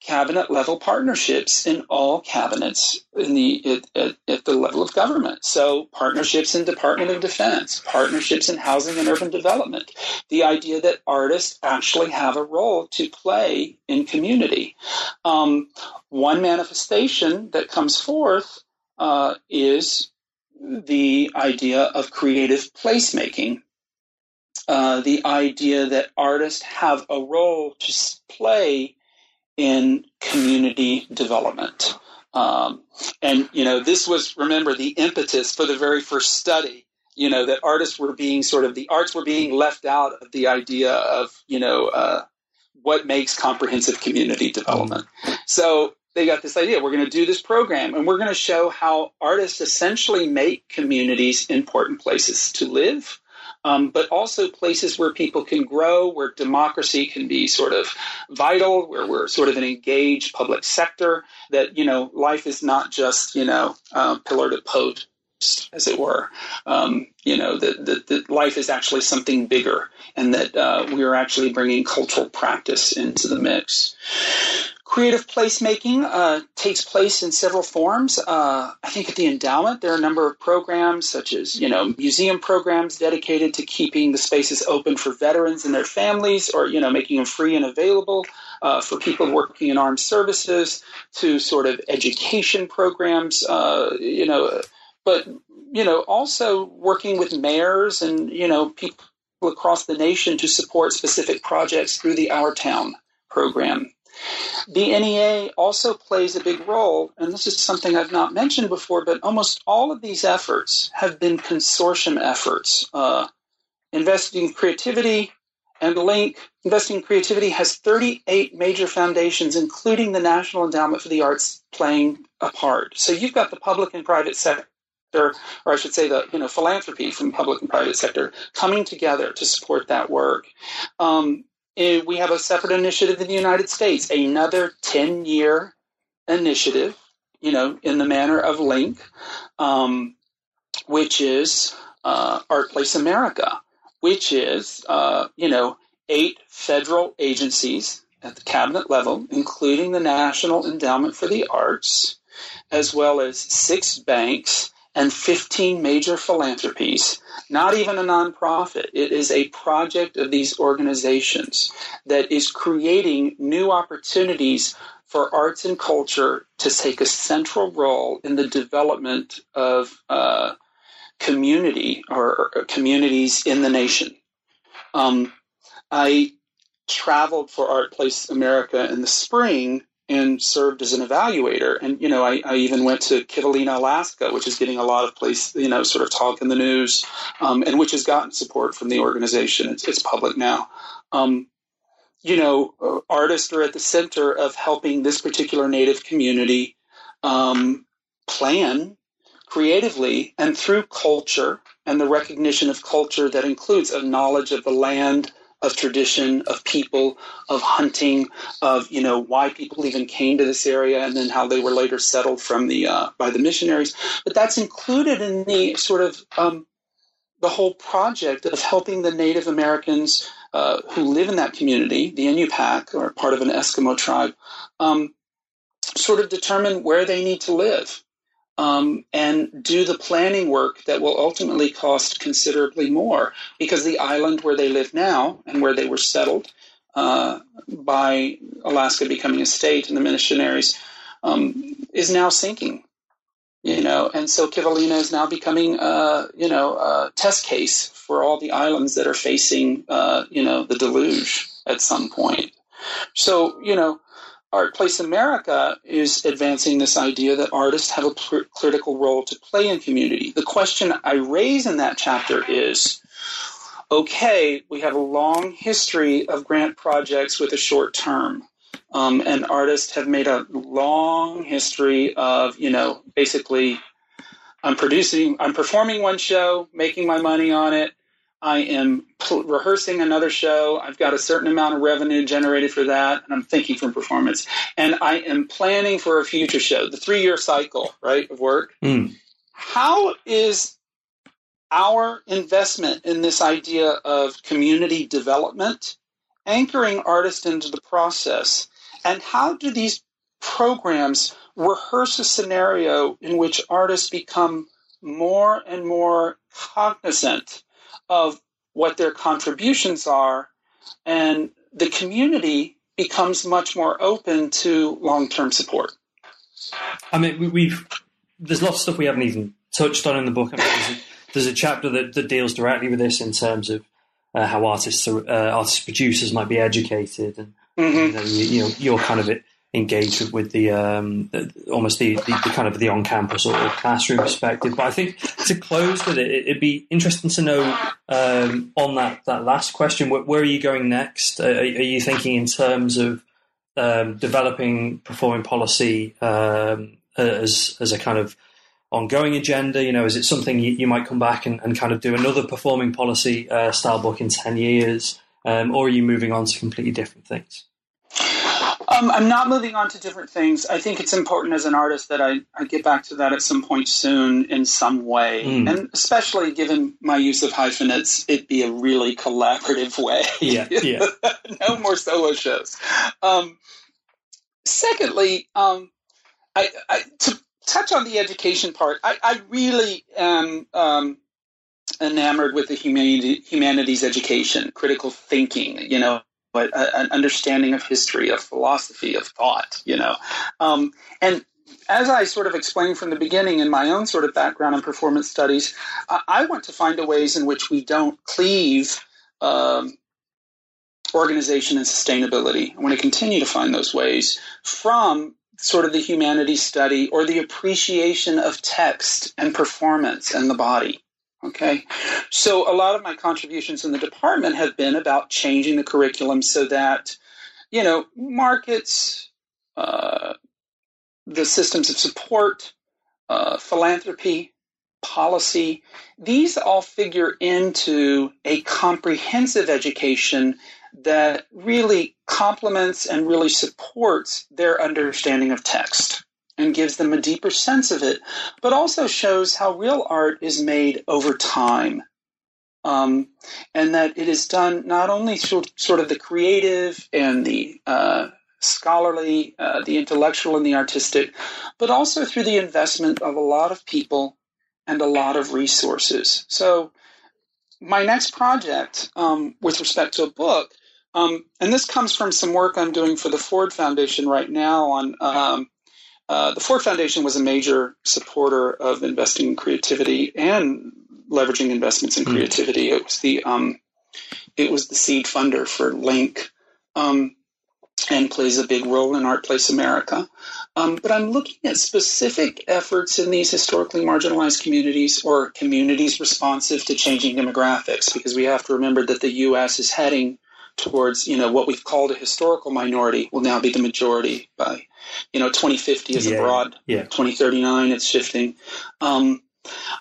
cabinet level partnerships in all cabinets in the at, at, the level of government. So partnerships in Department of Defense, partnerships in housing and urban development. The idea that artists actually have a role to play in community. Um, one manifestation that comes forth uh, is the idea of creative placemaking. Uh, the idea that artists have a role to play in community development. Um, and, you know, this was, remember, the impetus for the very first study, you know, that artists were being sort of, the arts were being left out of the idea of, you know, uh, what makes comprehensive community development. So they got this idea we're going to do this program and we're going to show how artists essentially make communities important places to live um, but also places where people can grow, where democracy can be sort of vital, where we're sort of an engaged public sector, that, you know, life is not just, you know, uh, pillar to post as it were. Um, you know, that, that, that, life is actually something bigger and that uh, we are actually bringing cultural practice into the mix. Creative placemaking uh, takes place in several forms. Uh, I think at the endowment there are a number of programs, such as you know museum programs dedicated to keeping the spaces open for veterans and their families, or you know making them free and available uh, for people working in armed services, to sort of education programs. Uh, you know, but you know also working with mayors and you know people across the nation to support specific projects through the Our Town program. The NEA also plays a big role, and this is something I've not mentioned before, but almost all of these efforts have been consortium efforts. Uh, investing in creativity and LINC Investing in Creativity has 38 major foundations, including the National Endowment for the Arts, playing a part. So you've got the public and private sector or I should say the you know philanthropy from public and private sector coming together to support that work. Um, we have a separate initiative in the United States, another 10 year initiative, you know, in the manner of LINC, um, which is uh, Art Place America, which is, uh, you know, eight federal agencies at the cabinet level, including the National Endowment for the Arts, as well as six banks and 15 major philanthropies, not even a nonprofit. It is a project of these organizations that is creating new opportunities for arts and culture to take a central role in the development of uh, community or, or, communities in the nation. Um, I traveled for Art Place America in the spring and served as an evaluator. And, you know, I, I, even went to Kivalina, Alaska, which is getting a lot of place, you know, sort of talk in the news, um, and which has gotten support from the organization. It's, it's public now. Um, you know, uh, artists are at the center of helping this particular Native community um, plan creatively and through culture and the recognition of culture that includes a knowledge of the land, of tradition, of people, of hunting, of you know why people even came to this area, and then how they were later settled from the uh, by the missionaries. But that's included in the sort of um, the whole project of helping the Native Americans uh, who live in that community, the Inupiaq, or part of an Eskimo tribe, um, sort of determine where they need to live um, and do the planning work that will ultimately cost considerably more because the island where they live now and where they were settled uh, by Alaska becoming a state and the missionaries um, is now sinking. You know, and so Kivalina is now becoming, uh, you know, a test case for all the islands that are facing, uh, you know, the deluge at some point. So, you know, Art Place America is advancing this idea that artists have a pr- critical role to play in community. The question I raise in that chapter is okay, we have a long history of grant projects with a short term. Um, and artists have made a long history of, you know, basically, I'm producing, I'm performing one show, making my money on it, I am pl- rehearsing another show. I've got a certain amount of revenue generated for that, and I'm thinking from performance. And I am planning for a future show, the three year cycle, right, of work. Mm. How is our investment in this idea of community development anchoring artists into the process And how do these programs rehearse a scenario in which artists become more and more cognizant of what their contributions are, and the community becomes much more open to long term support.
I mean, we've there's lots of stuff we haven't even touched on in the book. I mean, there's, a, there's, a, chapter that, that, deals directly with this in terms of uh, how artists, uh, artists producers might be educated, and mm-hmm. you know, you, you know, you're kind of engaged with, the, um, almost the, the, the, kind of the on campus or classroom perspective. But I think to close with it, it'd be interesting to know um, on that that last question, where, where are you going next? Are, are, you thinking in terms of um, developing performing policy um, as as a kind of ongoing agenda? You know, is it something you, you might come back and, and, kind of do another performing policy uh, style book in ten years, um, or are you moving on to completely different things?
Um, I'm not moving on to different things. I think it's important as an artist that I, I get back to that at some point soon in some way. Mm. And especially given my use of hyphenates, it'd be a really collaborative way.
Yeah, yeah.
no more solo shows. Um, secondly, um, I, I, to touch on the education part, I, I really am um, enamored with the humanities education, critical thinking. You know, but a, an understanding of history, of philosophy, of thought, you know. Um, and as I sort of explained from the beginning in my own sort of background in performance studies, I, I want to find a ways in which we don't cleave um, organization and sustainability. I want to continue to find those ways from sort of the humanities study or the appreciation of text and performance and the body. Okay. So a lot of my contributions in the department have been about changing the curriculum so that, you know, markets, uh, the systems of support, uh, philanthropy, policy, these all figure into a comprehensive education that really complements and really supports their understanding of text and gives them a deeper sense of it, but also shows how real art is made over time. Um, and that it is done not only through sort of the creative and the uh, scholarly, uh, the intellectual and the artistic, but also through the investment of a lot of people and a lot of resources. So, my next project um, with respect to a book, um, and this comes from some work I'm doing for the Ford Foundation right now on um, uh, the Ford Foundation was a major supporter of investing in creativity and leveraging investments in hmm. creativity. Mm. It was the um, it was the seed funder for LINC, um, and plays a big role in Art Place America. Um, but I'm looking at specific efforts in these historically marginalized communities or communities responsive to changing demographics, because we have to remember that the U.S. is heading towards you know what we've called a historical minority will now be the majority by you know 2050 is
yeah,
abroad
yeah.
2039 it's shifting. Um,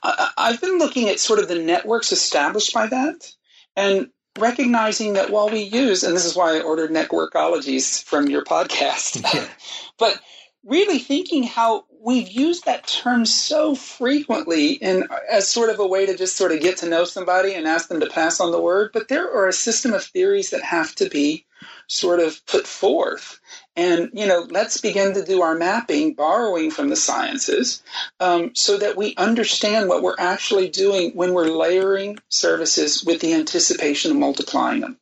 I, i've been looking at sort of the networks established by that and recognizing that while we use and this is why i ordered networkologies from your podcast yeah. but really thinking how we've used that term so frequently in as sort of a way to just sort of get to know somebody and ask them to pass on the word but there are a system of theories that have to be sort of put forth. And you know let's begin to do our mapping borrowing from the sciences um, so that we understand what we're actually doing when we're layering services with the anticipation of multiplying them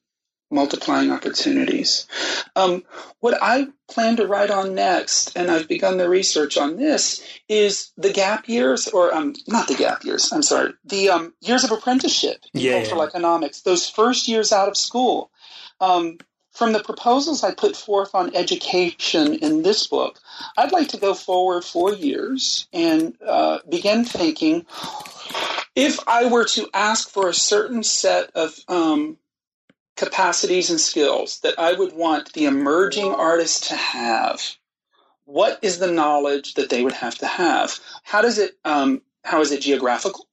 multiplying opportunities. Um, what I plan to write on next, and I've begun the research on this, is the gap years, or um, not the gap years. I'm sorry, the um, years of apprenticeship in yeah, cultural yeah. economics. Those first years out of school. Um, from the proposals I put forth on education in this book, I'd like to go forward four years and uh, begin thinking if I were to ask for a certain set of um, capacities and skills that I would want the emerging artist to have, what is the knowledge that they would have to have? How does it? Um, how is it geographical?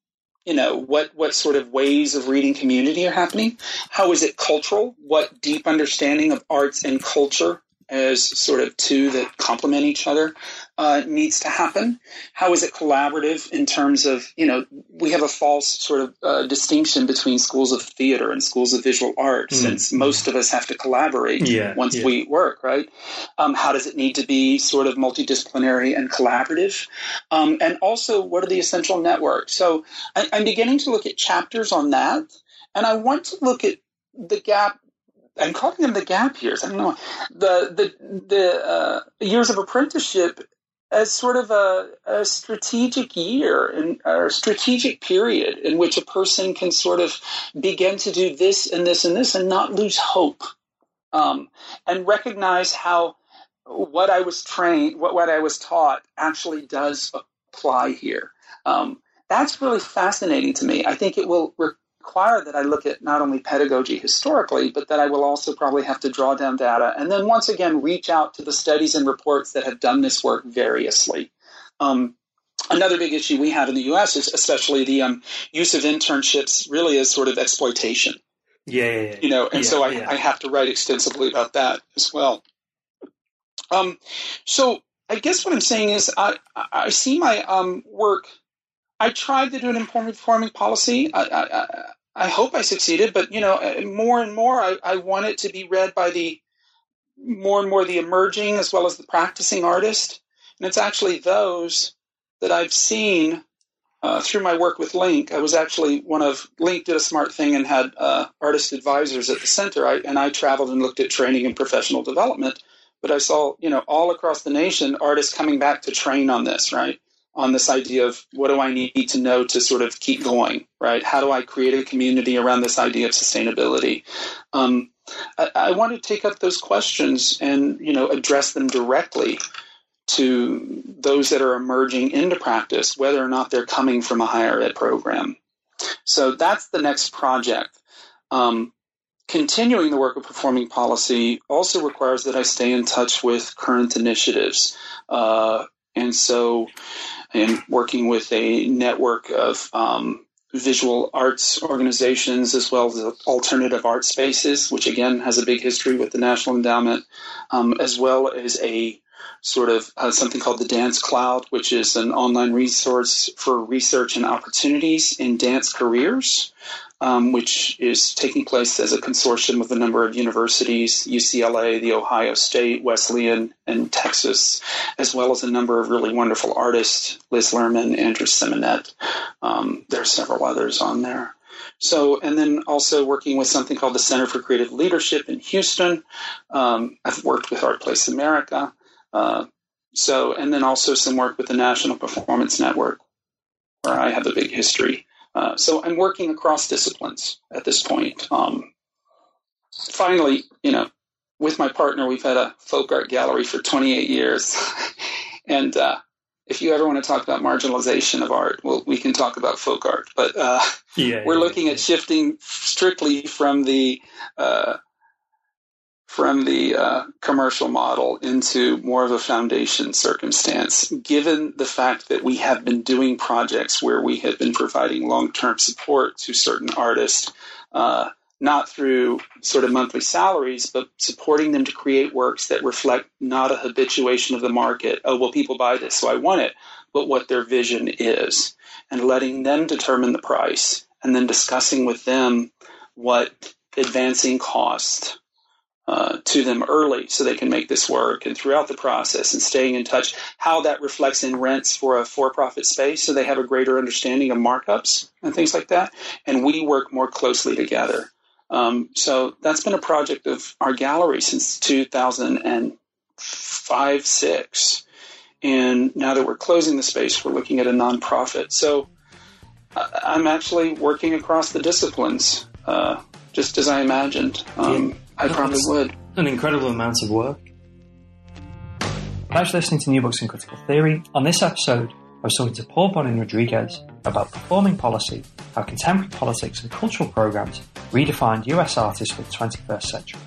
You know, what what sort of ways of reading community are happening? How is it cultural? What deep understanding of arts and culture as sort of two that complement each other uh, needs to happen? How is it collaborative in terms of, you know, we have a false sort of uh, distinction between schools of theater and schools of visual art, mm. since most of us have to collaborate yeah, once yeah. we work, right? Um, how does it need to be sort of multidisciplinary and collaborative? Um, and also, what are the essential networks? So I, I'm beginning to look at chapters on that. And I want to look at the gap I'm calling them the gap years. I don't know the the the uh, years of apprenticeship as sort of a, a strategic year and a strategic period in which a person can sort of begin to do this and this and this and not lose hope um, and recognize how what I was trained, what, what I was taught actually does apply here. Um, that's really fascinating to me. I think it will re- require that I look at not only pedagogy historically, but that I will also probably have to draw down data and then once again reach out to the studies and reports that have done this work variously. Um, another big issue we have in the U.S. is especially the um, use of internships really as sort of exploitation.
Yeah, yeah, yeah.
you know, and
yeah,
so I. I, have to write extensively about that as well. Um, so I guess what I'm saying is I, I see my um, work I tried to do an informed farming policy. I, I, I, hope I succeeded, but you know, more and more, I, I want it to be read by the more and more the emerging as well as the practicing artist, and it's actually those that I've seen uh, through my work with LINC. I was actually one of LINC did a smart thing and had uh, artist advisors at the center, I, and I traveled and looked at training and professional development. But I saw, you know, all across the nation, artists coming back to train on this, right? On this idea of what do I need to know to sort of keep going, right? How do I create a community around this idea of sustainability? Um, I, I, want to take up those questions and you know address them directly to those that are emerging into practice, whether or not they're coming from a higher ed program. So that's the next project. Um, continuing the work of performing policy also requires that I stay in touch with current initiatives. Uh, and so and working with a network of um, visual arts organizations as well as alternative art spaces, which again has a big history with the National Endowment, um, as well as a sort of uh, something called the Dance Cloud, which is an online resource for research and opportunities in dance careers um, which is taking place as a consortium of a number of universities, UCLA, the Ohio State, Wesleyan, and Texas, as well as a number of really wonderful artists, Liz Lerman, Andrew Simonet. Um, there are several others on there. So, and then also working with something called the Center for Creative Leadership in Houston. Um, I've worked with Art Place America. Uh, so, and then also some work with the National Performance Network, where I have a big history. Uh, so I'm working across disciplines at this point. Um, finally, you know, with my partner, we've had a folk art gallery for 28 years. and uh, if you ever want to talk about marginalization of art, well, we can talk about folk art. But uh, yeah, we're yeah, looking yeah. at shifting strictly from the uh, from the uh, commercial model into more of a foundation circumstance, given the fact that we have been doing projects where we have been providing long term support to certain artists, uh, not through sort of monthly salaries, but supporting them to create works that reflect not a habituation of the market. Oh, well, people buy this, so I want it, but what their vision is, and letting them determine the price, and then discussing with them what advancing cost uh, to them early so they can make this work and throughout the process and staying in touch how that reflects in rents for a for-profit space so they have a greater understanding of markups and things like that. And we work more closely together. Um, so that's been a project of our gallery since 2005 6 and now that we're closing the space we're looking at a nonprofit. So uh, i'm actually working across the disciplines uh, just as i imagined. Um, I probably would.
An incredible amount of work. Thanks for listening to New Books in Critical Theory. On this episode, I was talking to Paul Bonin Rodriguez about performing policy, how contemporary politics and cultural programs redefined US artists for the 21st century.